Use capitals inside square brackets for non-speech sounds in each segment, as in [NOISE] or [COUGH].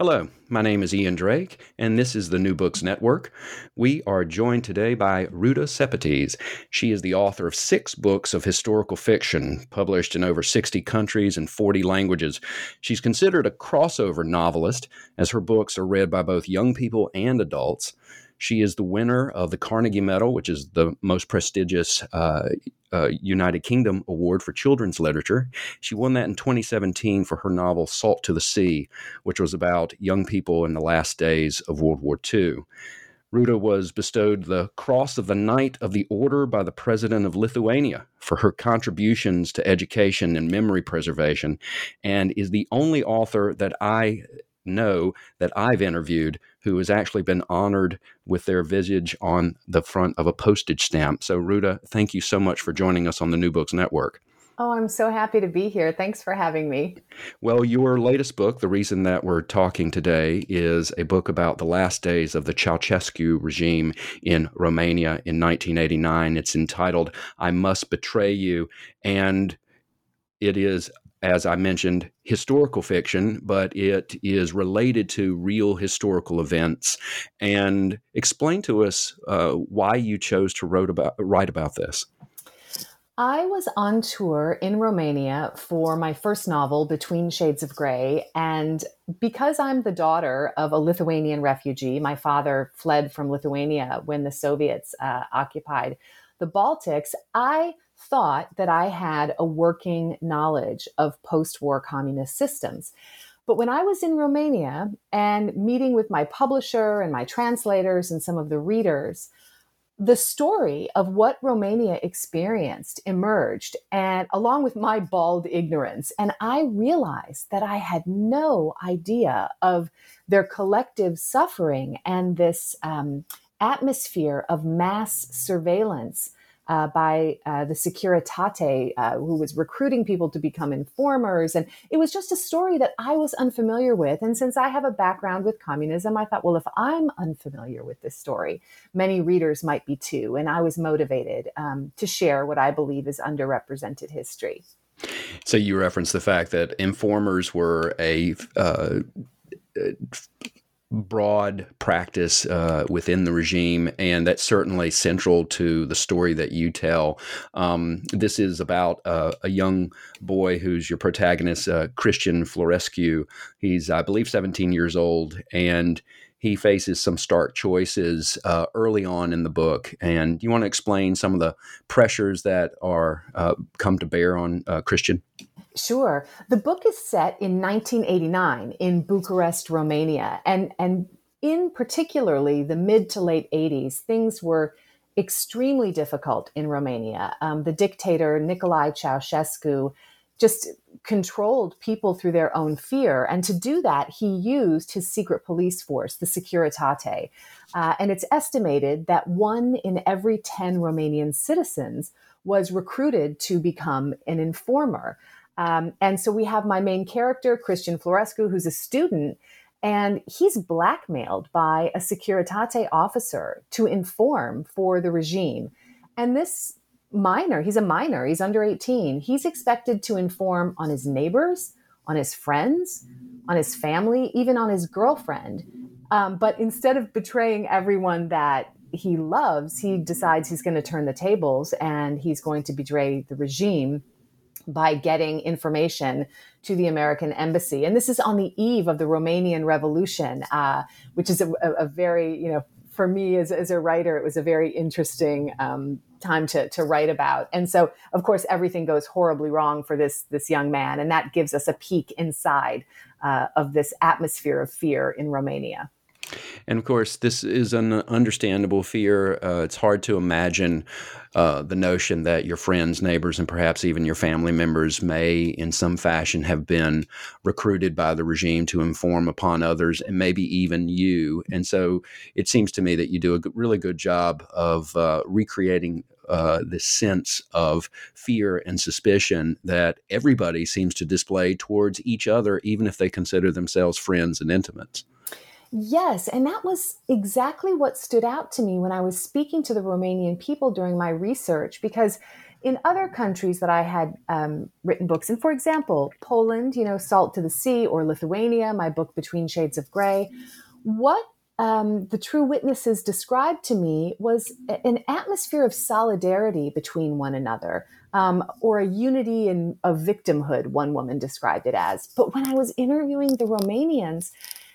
Hello, my name is Ian Drake, and this is the New Books Network. We are joined today by Ruta Sepetys. She is the author of six books of historical fiction, published in over 60 countries and 40 languages. She's considered a crossover novelist, as her books are read by both young people and adults. She is the winner of the Carnegie Medal, which is the most prestigious uh, uh, United Kingdom Award for Children's Literature. She won that in 2017 for her novel Salt to the Sea, which was about young people in the last days of World War II. Ruta was bestowed the Cross of the Knight of the Order by the President of Lithuania for her contributions to education and memory preservation, and is the only author that I know that I've interviewed who has actually been honored with their visage on the front of a postage stamp. So, Ruta, thank you so much for joining us on the New Books Network. Oh, I'm so happy to be here. Thanks for having me. Well, your latest book, the reason that we're talking today, is a book about the last days of the Ceausescu regime in Romania in 1989. It's entitled I Must Betray You. And it is as I mentioned, historical fiction, but it is related to real historical events. And explain to us uh, why you chose to wrote about, write about this. I was on tour in Romania for my first novel, Between Shades of Grey. And because I'm the daughter of a Lithuanian refugee, my father fled from Lithuania when the Soviets uh, occupied the Baltics, I thought that I had a working knowledge of post war communist systems. But when I was in Romania and meeting with my publisher and my translators and some of the readers, the story of what Romania experienced emerged, and along with my bald ignorance, and I realized that I had no idea of their collective suffering and this um, atmosphere of mass surveillance uh, by uh, the Securitate, uh, who was recruiting people to become informers. And it was just a story that I was unfamiliar with. And since I have a background with communism, I thought, well, if I'm unfamiliar with this story, many readers might be too. And I was motivated um, to share what I believe is underrepresented history. So you referenced the fact that informers were a uh, broad practice uh, within the regime, and that's certainly central to the story that you tell. Um, this is about uh, a young boy who's your protagonist, uh, Christian Florescu. He's, I believe, 17 years old, and he faces some stark choices uh, early on in the book. And you want to explain some of the pressures that are uh, come to bear on uh, Christian? Sure. The book is set in 1989 in Bucharest, Romania. And, and in particularly the mid to late 80s, things were extremely difficult in Romania. Um, the dictator Nicolae Ceausescu just controlled people through their own fear. And to do that, he used his secret police force, the Securitate. Uh, and it's estimated that one in every 10 Romanian citizens was recruited to become an informer. Um, and so we have my main character, Christian Florescu, who's a student, and he's blackmailed by a Securitate officer to inform for the regime. And this minor, he's a minor, he's under 18, he's expected to inform on his neighbors, on his friends, on his family, even on his girlfriend. Um, but instead of betraying everyone that he loves, he decides he's going to turn the tables and he's going to betray the regime by getting information to the American embassy. And this is on the eve of the Romanian Revolution, uh, which is a, a, very, you know, for me as, as a writer, it was a very interesting um, time to, to write about. And so, of course, everything goes horribly wrong for this, this young man. And that gives us a peek inside uh, of this atmosphere of fear in Romania. And of course, this is an understandable fear. Uh, it's hard to imagine uh, the notion that your friends, neighbors, and perhaps even your family members may, in some fashion, have been recruited by the regime to inform upon others and maybe even you. And so it seems to me that you do a really good job of uh, recreating uh, this sense of fear and suspicion that everybody seems to display towards each other, even if they consider themselves friends and intimates. Yes, and that was exactly what stood out to me when I was speaking to the Romanian people during my research. Because in other countries that I had um, written books in, for example, Poland, you know, Salt to the Sea, or Lithuania, my book Between Shades of Gray, what um, the true witnesses described to me was an atmosphere of solidarity between one another. Um, or a unity in, of victimhood, one woman described it as. But when I was interviewing the Romanians,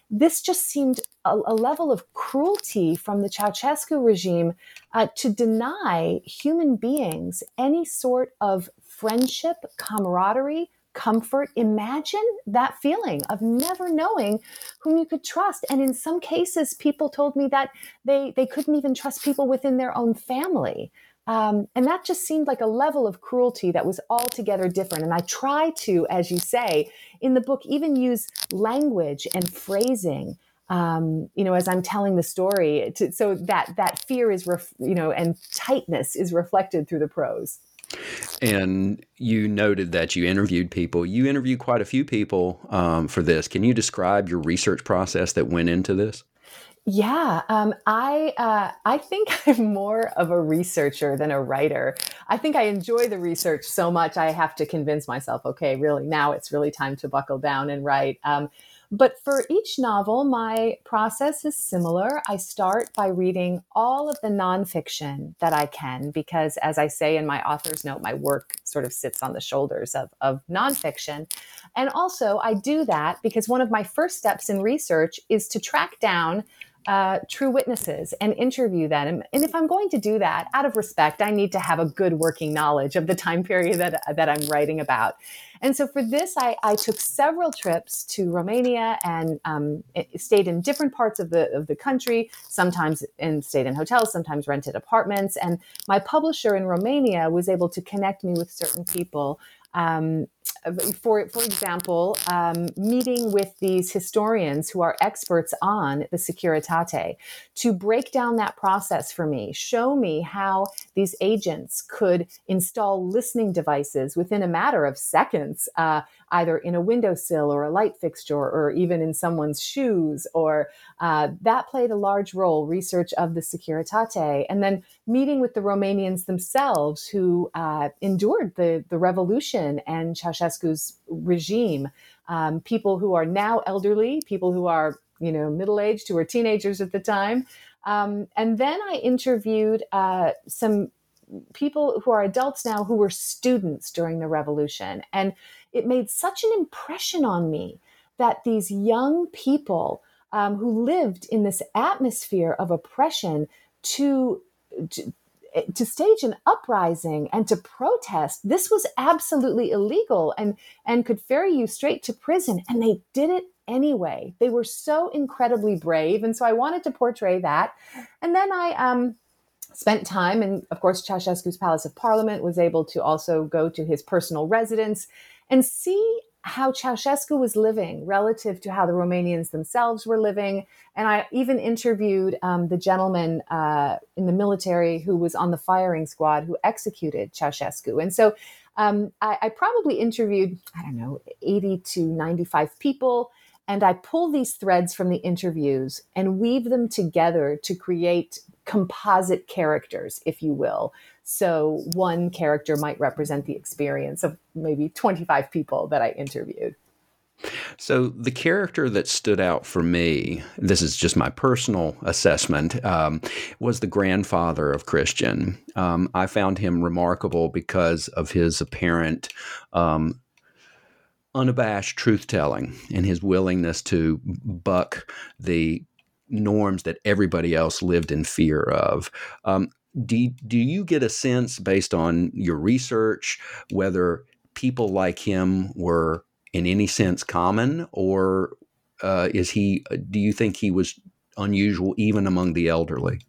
this just seemed a, a, level of cruelty from the Ceausescu regime uh, to deny human beings any sort of friendship, camaraderie, comfort. Imagine that feeling of never knowing whom you could trust. And in some cases, people told me that they, they couldn't even trust people within their own family. Um, and that just seemed like a level of cruelty that was altogether different. And I try to, as you say, in the book, even use language and phrasing. Um, you know, as I'm telling the story, to, so that that fear is, ref, you know, and tightness is reflected through the prose. And you noted that you interviewed people. You interviewed quite a few people um, for this. Can you describe your research process that went into this? Yeah, um, I uh, I think [LAUGHS] I'm more of a researcher than a writer. I think I enjoy the research so much. I have to convince myself, okay, really now it's really time to buckle down and write. Um, but for each novel, my process is similar. I start by reading all of the nonfiction that I can, because as I say in my author's note, my work sort of sits on the shoulders of, of nonfiction. And also, I do that because one of my first steps in research is to track down uh, true witnesses and interview them. And if I'm going to do that, out of respect, I need to have a good working knowledge of the time period that, that I'm writing about. And so for this, I, I took several trips to Romania and um, stayed in different parts of the of the country. Sometimes in stayed in hotels, sometimes rented apartments. And my publisher in Romania was able to connect me with certain people um, for, for example, um, meeting with these historians who are experts on the Securitate to break down that process for me, show me how these agents could install listening devices within a matter of seconds, uh, either in a windowsill or a light fixture or even in someone's shoes. Or uh, that played a large role, research of the Securitate. And then meeting with the Romanians themselves who uh, endured the, the revolution and Ceausescu's regime. Um, people who are now elderly, people who are you know middle aged, who were teenagers at the time, um, and then I interviewed uh, some people who are adults now who were students during the revolution, and it made such an impression on me that these young people um, who lived in this atmosphere of oppression to, to to stage an uprising and to protest this was absolutely illegal and and could ferry you straight to prison and they did it anyway. They were so incredibly brave and so i wanted to portray that. And then i um spent time and of course Ceausescu's Palace of Parliament was able to also go to his personal residence and see how Ceausescu was living relative to how the Romanians themselves were living. And I even interviewed um, the gentleman uh, in the military who was on the firing squad who executed Ceausescu. And so um, I, I probably interviewed, I don't know, 80 to 95 people. And I pull these threads from the interviews and weave them together to create composite characters, if you will. So one character might represent the experience of maybe 25 people that I interviewed. So, the character that stood out for me, this is just my personal assessment, um, was the grandfather of Christian. Um, I found him remarkable because of his apparent um, unabashed truth telling and his willingness to buck the norms that everybody else lived in fear of. Um, do, do you get a sense based on your research whether people like him were in any sense common? Or uh, is he do you think he was unusual even among the elderly?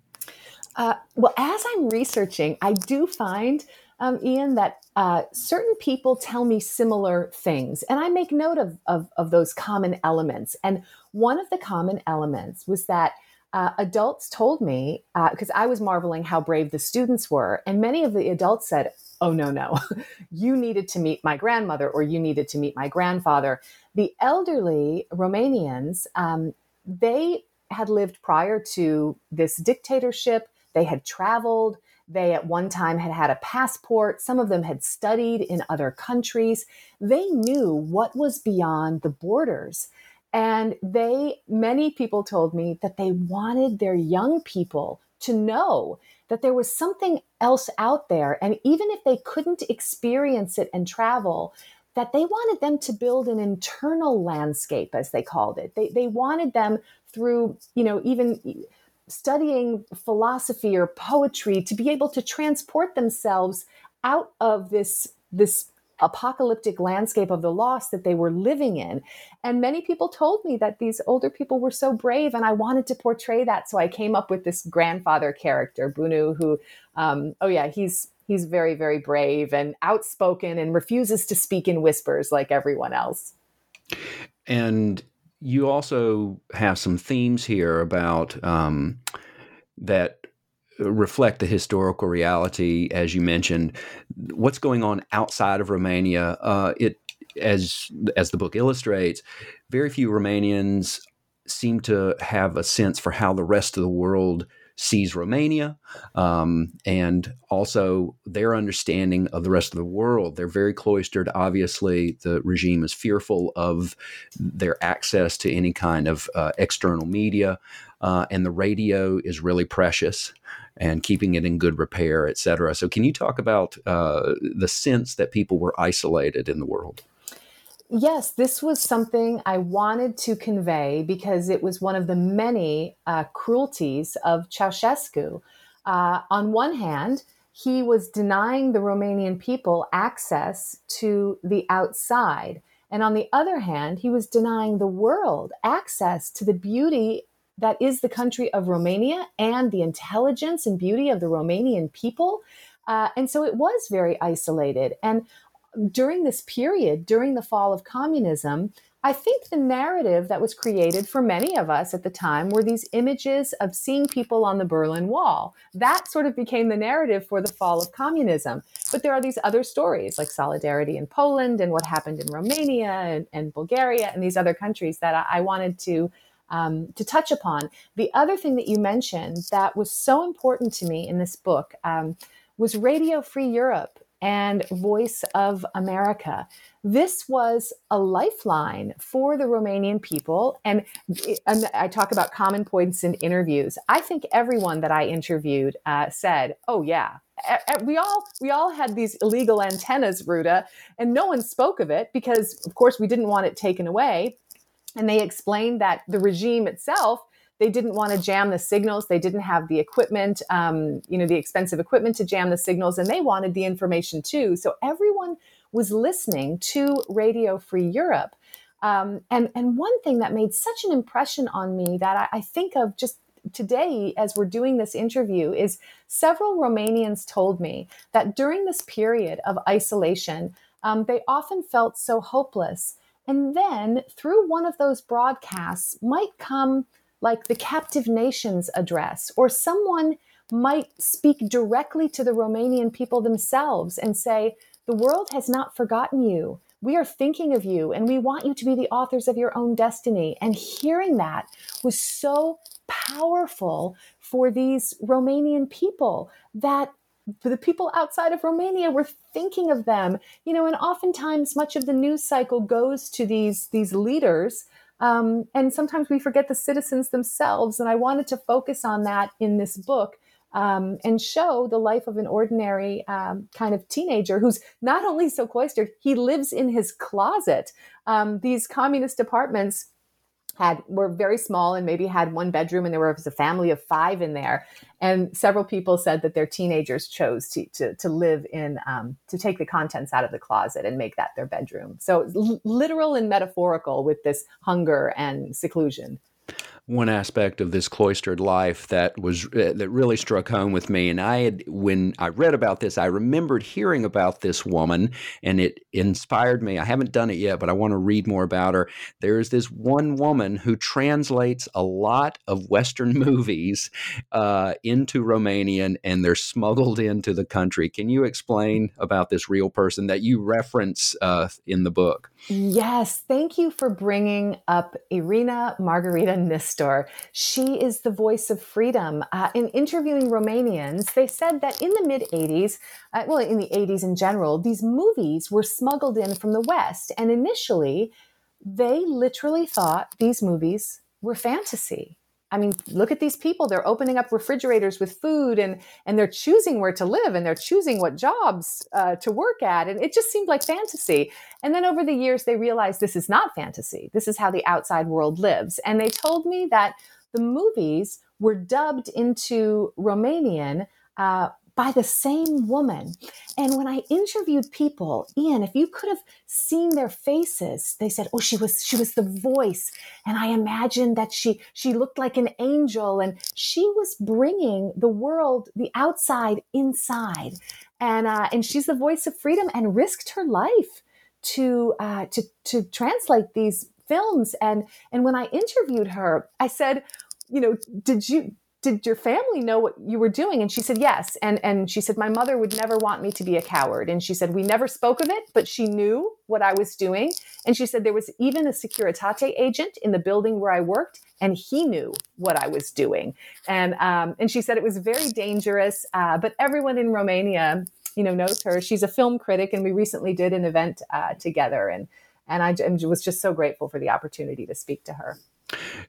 Uh, well as i'm researching i do find um, ian that uh, certain people tell me similar things and i make note of, of, of those common elements. And one of the common elements was that uh, adults told me because uh, I was marveling how brave the students were, and many of the adults said, "Oh no, no, [LAUGHS] you needed to meet my grandmother or you needed to meet my grandfather." The elderly Romanians, um, they had lived prior to this dictatorship. They had traveled. They at one time had had a passport. Some of them had studied in other countries. They knew what was beyond the borders. And they, many people told me that they wanted their young people to know that there was something else out there. And even if they couldn't experience it and travel, that they wanted them to build an internal landscape, as they called it. They, they wanted them through, you know, even studying philosophy or poetry to be able to transport themselves out of this, this apocalyptic landscape of the loss that they were living in. And many people told me that these older people were so brave, and I wanted to portray that. So I came up with this grandfather character, Bunu, who, um, oh yeah, he's he's very very brave and outspoken and refuses to speak in whispers like everyone else. And you also have some themes here about um, that reflect the historical reality, as you mentioned. What's going on outside of Romania? Uh, it as as the book illustrates, very few Romanians seem to have a sense for how the rest of the world sees Romania, um, and also their understanding of the rest of the world. They're very cloistered. Obviously, the regime is fearful of their access to any kind of uh, external media, uh, and the radio is really precious and keeping it in good repair, et cetera. So, can you talk about uh, the sense that people were isolated in the world? Yes, this was something I wanted to convey because it was one of the many uh, cruelties of Ceausescu. Uh, on one hand, he was denying the Romanian people access to the outside. And on the other hand, he was denying the world access to the beauty that is the country of Romania and the intelligence and beauty of the Romanian people. Uh, and so it was very isolated. And during this period, during the fall of communism, I think the narrative that was created for many of us at the time were these images of seeing people on the Berlin Wall. That sort of became the narrative for the fall of communism. But there are these other stories like solidarity in Poland and what happened in Romania and, and Bulgaria and these other countries that I, I wanted to um, to touch upon. The other thing that you mentioned that was so important to me in this book um, was Radio Free Europe and Voice of America. This was a lifeline for the Romanian people. And, and I talk about common points in interviews. I think everyone that I interviewed uh, said, oh, yeah, we all we all had these illegal antennas, Ruta, and no one spoke of it because, of course, we didn't want it taken away. And they explained that the regime itself, they didn't want to jam the signals. They didn't have the equipment, um, you know, the expensive equipment to jam the signals, and they wanted the information too. So everyone was listening to Radio Free Europe. Um, and, and one thing that made such an impression on me that I, I think of just today as we're doing this interview is several Romanians told me that during this period of isolation, um, they often felt so hopeless and then through one of those broadcasts might come like the Captive Nations address, or someone might speak directly to the Romanian people themselves and say, The world has not forgotten you. We are thinking of you and we want you to be the authors of your own destiny. And hearing that was so powerful for these Romanian people that the people outside of Romania were thinking of them, you know, and oftentimes much of the news cycle goes to these these leaders. Um, and sometimes we forget the citizens themselves. And I wanted to focus on that in this book um, and show the life of an ordinary um, kind of teenager who's not only so cloistered, he lives in his closet. Um, these communist apartments had were very small and maybe had one bedroom and there was a family of five in there. And several people said that their teenagers chose to to, to live in um, to take the contents out of the closet and make that their bedroom. So l- literal and metaphorical with this hunger and seclusion one aspect of this cloistered life that was uh, that really struck home with me. And I had when I read about this I remembered hearing about this woman and it inspired me. I haven't done it yet but I want to read more about her. There's this one woman who translates a lot of western [LAUGHS] movies uh, into Romanian and they're smuggled into the country. Can you explain about this real person that you reference uh, in the book? Yes, thank you for bringing up Irina Margareta She is the voice of freedom. Uh, in interviewing Romanians, they said that in the mid 80s, uh, well, in the 80s in general, these movies were smuggled in from the West. And initially, they literally thought these movies were fantasy. I mean, look at these people. They're opening up refrigerators with food and, and they're choosing where to live and they're choosing what jobs uh, to work at. And it just seemed like fantasy. And then over the years, they realized this is not fantasy. This is how the outside world lives. And they told me that the movies were dubbed into Romanian uh, by the same woman. And when I interviewed people, Ian, if you could have seen their faces, they said, "Oh, she was she was the voice." And I imagined that she she looked like an angel and she was bringing the world, the outside inside. And uh, and she's the voice of freedom and risked her life to uh, to to translate these films and and when I interviewed her, I said, you know, did you did your family know what you were doing? And she said yes. And and she said my mother would never want me to be a coward. And she said we never spoke of it but she knew what i was doing. And she said there was even a securitate agent in the building where i worked and he knew what i was doing. And um, and she said it was very dangerous uh, but everyone in romania you know knows her. She's a film critic and we recently did an event uh, together and and I was just so grateful for the opportunity to speak to her.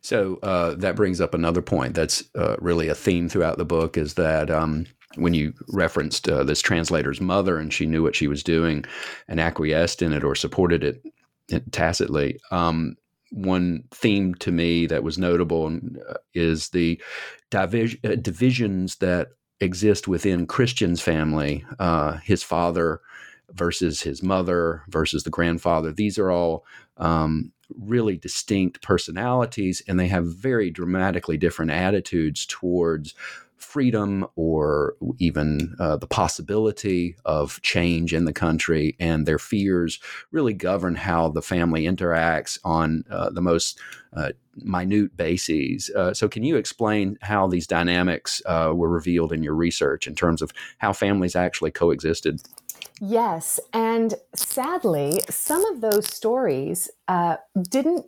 So uh, that brings up another point that's uh, really a theme throughout the book is that um, when you referenced uh, this translator's mother and she knew what she was doing and acquiesced in it or supported it tacitly. Um, one theme to me that was notable uh, is the uh, divisions that exist within Christian's family. Uh, his father versus his mother versus the grandfather. These are all um, really distinct personalities, and they have very dramatically different attitudes towards freedom or even uh, the possibility of change in the country. And their fears really govern how the family interacts on uh, the most uh, minute bases. Uh, so, can you explain how these dynamics uh, were revealed in your research in terms of how families actually coexisted? Yes. And sadly, some of those stories uh, didn't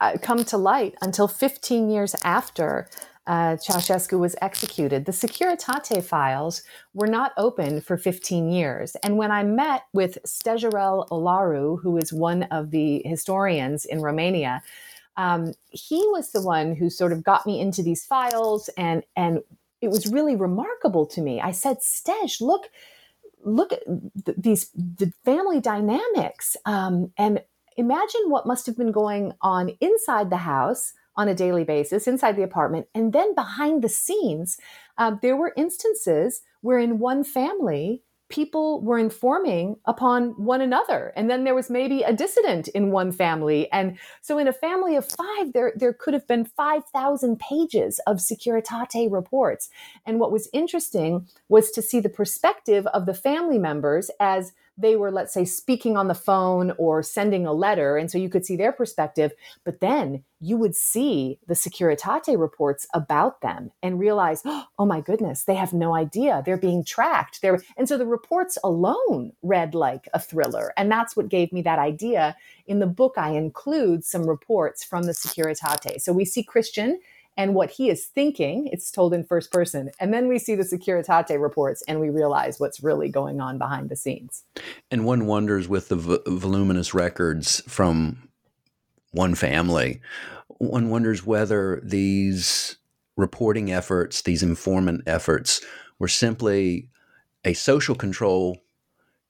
uh, come to light until 15 years after uh, Ceausescu was executed. The Securitate files were not open for 15 years. And when I met with Stejarel Olaru, who is one of the historians in Romania, um, he was the one who sort of got me into these files, and and it was really remarkable to me. I said, Stej, look, look at th- these the family dynamics um, and imagine what must have been going on inside the house on a daily basis inside the apartment and then behind the scenes uh, there were instances where in one family people were informing upon one another. And then there was maybe a dissident in one family. And so in a family of five there there could have been 5000 pages of securitate reports. And what was interesting was to see the perspective of the family members as they were, let's say, speaking on the phone or sending a letter. And so you could see their perspective. But then you would see the Securitate reports about them and realize, [GASPS] oh my goodness, they have no idea. They're being tracked. They're, and so the reports alone read like a thriller. And that's what gave me that idea. In the book, I include some reports from the Securitate. So we see Christian and what he is thinking. It's told in first person. And then we see the Securitate reports and we realize what's really going on behind the scenes. And one wonders with the v- voluminous records from one family, one wonders whether these reporting efforts, these informant efforts, were simply a social control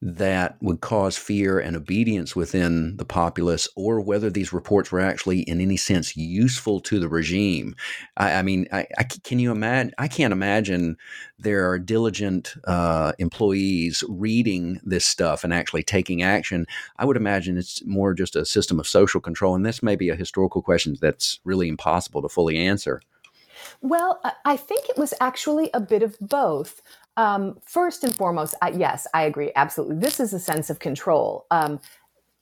that would cause fear and obedience within the populace, or whether these reports were actually, in any sense, useful to the regime. I, I mean, I, I, can you imagine? I can't imagine there are diligent uh, employees reading this stuff and actually taking action. I would imagine it's more just a system of social control, and this may be a historical question that's really impossible to fully answer. Well, I think it was actually a bit of both. Um, first and foremost, I, yes, I agree. Absolutely. This is a sense of control. Um,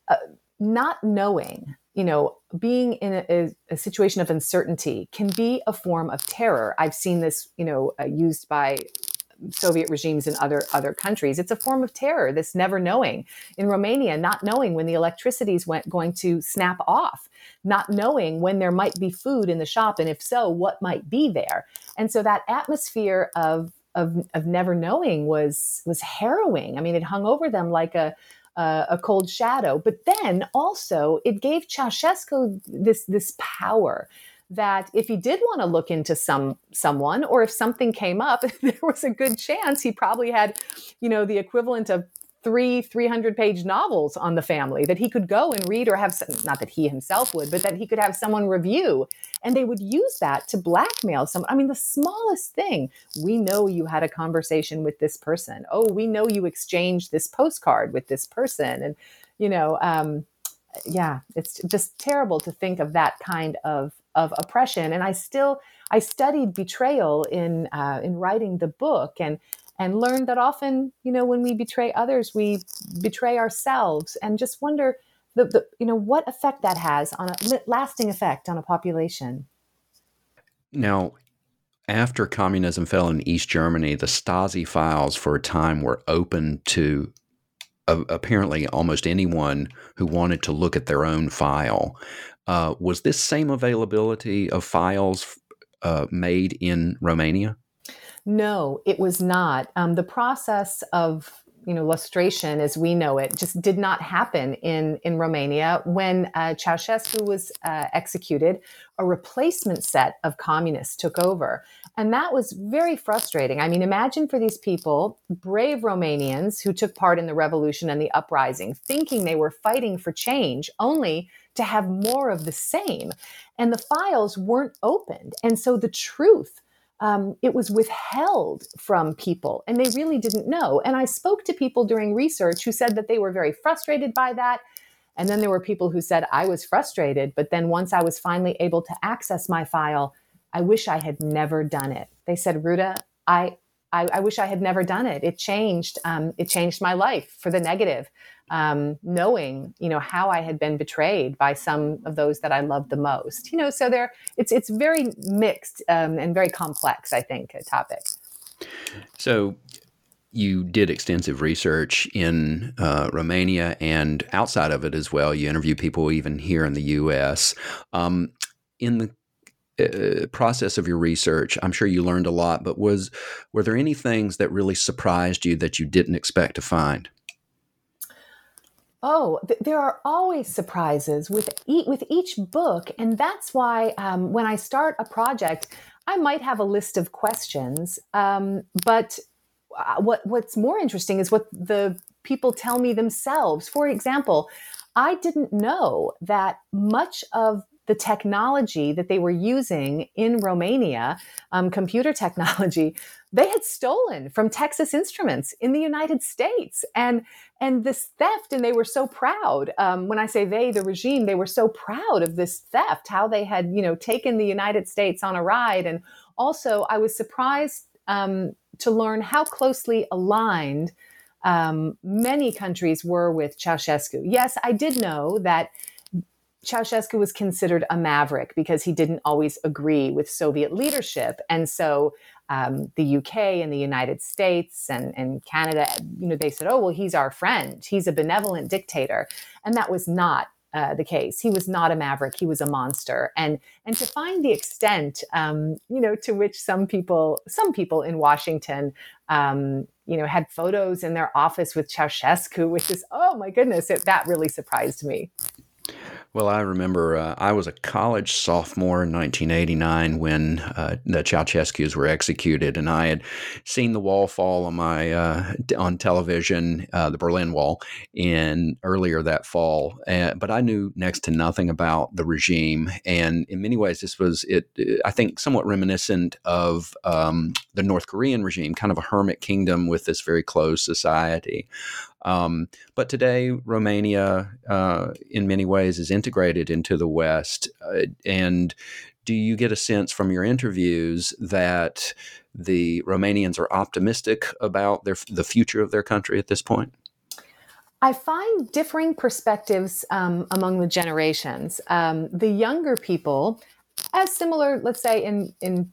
uh, not knowing, you know, being in a, a, situation of uncertainty can be a form of terror. I've seen this, you know, uh, used by Soviet regimes in other other countries. It's a form of terror. This never knowing. In Romania, not knowing when the electricity is going to snap off, not knowing when there might be food in the shop, and if so, what might be there. And so that atmosphere of of, of never knowing was was harrowing. I mean, it hung over them like a uh, a cold shadow. But then also, it gave Ceausescu this this power that if he did want to look into some someone, or if something came up, [LAUGHS] there was a good chance he probably had, you know, the equivalent of three 300 page novels on the family that he could go and read or have some, not that he himself would but that he could have someone review. And they would use that to blackmail someone i mean the smallest thing. We know you had a conversation with this person. Oh we know you exchanged this postcard with this person. And you know um, yeah it's just terrible to think of that kind of of oppression. And i still i studied betrayal in uh, in writing the book. And and learn that often, you know, when we betray others, we betray ourselves and just wonder the, the you know, what effect that has on a lasting effect on a population. Now, after communism fell in East Germany, the Stasi files for a time were open to uh, apparently almost anyone who wanted to look at their own file. Uh, was this same availability of files uh, made in Romania? No, it was not. Um, the process of you know lustration as we know it just did not happen in in Romania when uh, Ceausescu was uh, executed. A replacement set of communists took over and that was very frustrating. I mean imagine for these people brave Romanians who took part in the revolution and the uprising thinking they were fighting for change only to have more of the same. And the files weren't opened. And so the truth um, it was withheld from people and they really didn't know. And I spoke to people during research who said that they were very frustrated by that. And then there were people who said, I was frustrated, but then once I was finally able to access my file, I wish I had never done it. They said, Ruta, I, I, I wish I had never done it. It changed. Um, it changed my life for the negative um, knowing you know how I had been betrayed by some of those that I loved the most. You know, so there it's it's very mixed um, and very complex. I think a topic. So you did extensive research in uh, Romania and outside of it as well. You interview people even here in the U.S. Um, in the uh, process of your research, I'm sure you learned a lot. But was were there any things that really surprised you that you didn't expect to find? Oh, th- there are always surprises with e- with each book, and that's why um, when I start a project, I might have a list of questions. Um, but uh, what what's more interesting is what the people tell me themselves. For example, I didn't know that much of the technology that they were using in Romania, um, computer technology, they had stolen from Texas Instruments in the United States, and and this theft, and they were so proud. Um, when I say they, the regime, they were so proud of this theft, how they had you know taken the United States on a ride, and also I was surprised um, to learn how closely aligned. Um, many countries were with Ceausescu. Yes, I did know that Ceausescu was considered a maverick because he didn't always agree with Soviet leadership. And so um, the UK and the United States and, and Canada, you know, they said, oh, well, he's our friend. He's a benevolent dictator. And that was not uh, the case. He was not a maverick; he was a monster. And and to find the extent, um, you know, to which some people, some people in Washington, um, you know, had photos in their office with Ceausescu, which is, oh my goodness, it, that really surprised me. Well, I remember uh, I was a college sophomore in 1989 when uh, the Ceausescu's were executed, and I had seen the wall fall on my uh, on television, uh, the Berlin Wall, in earlier that fall. but I knew next to nothing about the regime, and in many ways, this was it. I think somewhat reminiscent of um, the North Korean regime, kind of a hermit kingdom with this very closed society. Um, but today, Romania, uh, in many ways, is integrated into the West. Uh, and do you get a sense from your interviews that the Romanians are optimistic about their, the future of their country at this point? I find differing perspectives um, among the generations. Um, the younger people, as similar, let's say, in, in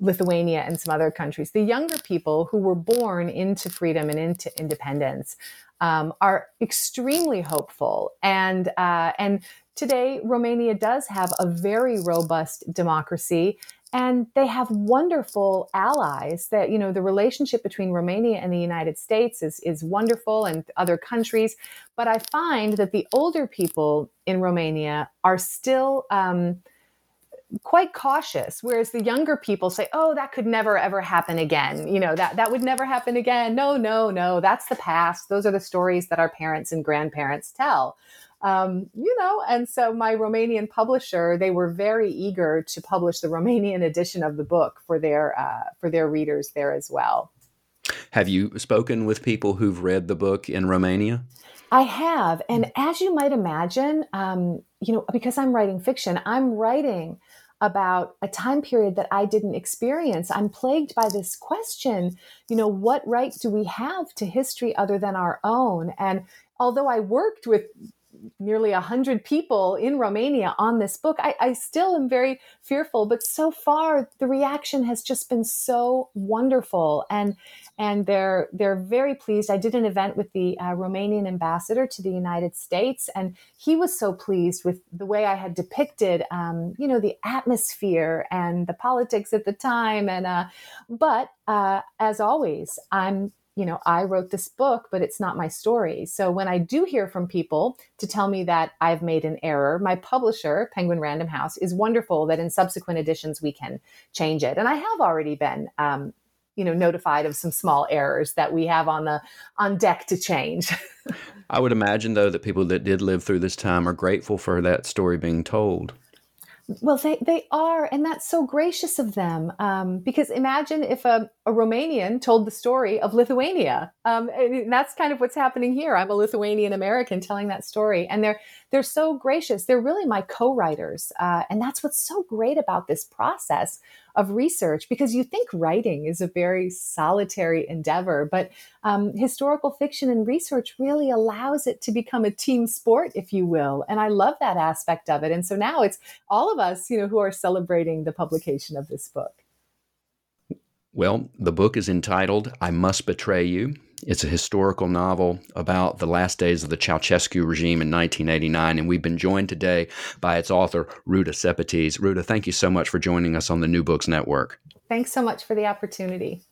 Lithuania and some other countries, the younger people who were born into freedom and into independence um, are extremely hopeful. And uh, and today, Romania does have a very robust democracy. And they have wonderful allies that, you know, the relationship between Romania and the United States is, is wonderful and other countries. But I find that the older people in Romania are still, um, quite cautious whereas the younger people say oh that could never ever happen again. You know that that would never happen again. No no no. That's the past. Those are the stories that our parents and grandparents tell. Um, you know and so my romanian publisher they were very eager to publish the romanian edition of the book for their uh, for their readers there as well. Have you spoken with people who've read the book in romania? I have. And as you might imagine, um, you know, because I'm writing fiction, I'm writing about a time period that I didn't experience. I'm plagued by this question, you know, what right do we have to history other than our own? And although I worked with nearly 100 people in Romania on this book, I, I, still am very fearful. But so far, the reaction has just been so wonderful. And and they're they're very pleased. I did an event with the uh, Romanian ambassador to the United States, and he was so pleased with the way I had depicted, um, you know, the atmosphere and the politics at the time. And uh, but uh, as always, I'm you know, I wrote this book, but it's not my story. So when I do hear from people to tell me that I've made an error, my publisher, Penguin Random House, is wonderful that in subsequent editions we can change it. And I have already been um, you know notified of some small errors that we have on the on deck to change [LAUGHS] i would imagine though that people that did live through this time are grateful for that story being told well, they, they are, and that's so gracious of them. Um, because imagine if a, a, Romanian told the story of Lithuania. Um, that's kind of what's happening here. I'm a Lithuanian American telling that story, and they're they're so gracious. They're really my co-writers, uh, and that's what's so great about this process of research. Because you think writing is a very solitary endeavor, but um, historical fiction and research really allows it to become a team sport, if you will. And I love that aspect of it. And so now it's all of us, you know, who are celebrating the publication of this book. Well, the book is entitled I Must Betray You. It's a historical novel about the last days of the Ceausescu regime in 1989, and we've been joined today by its author, Ruta Sepetys. Ruta, thank you so much for joining us on the New Books Network. Thanks so much for the opportunity.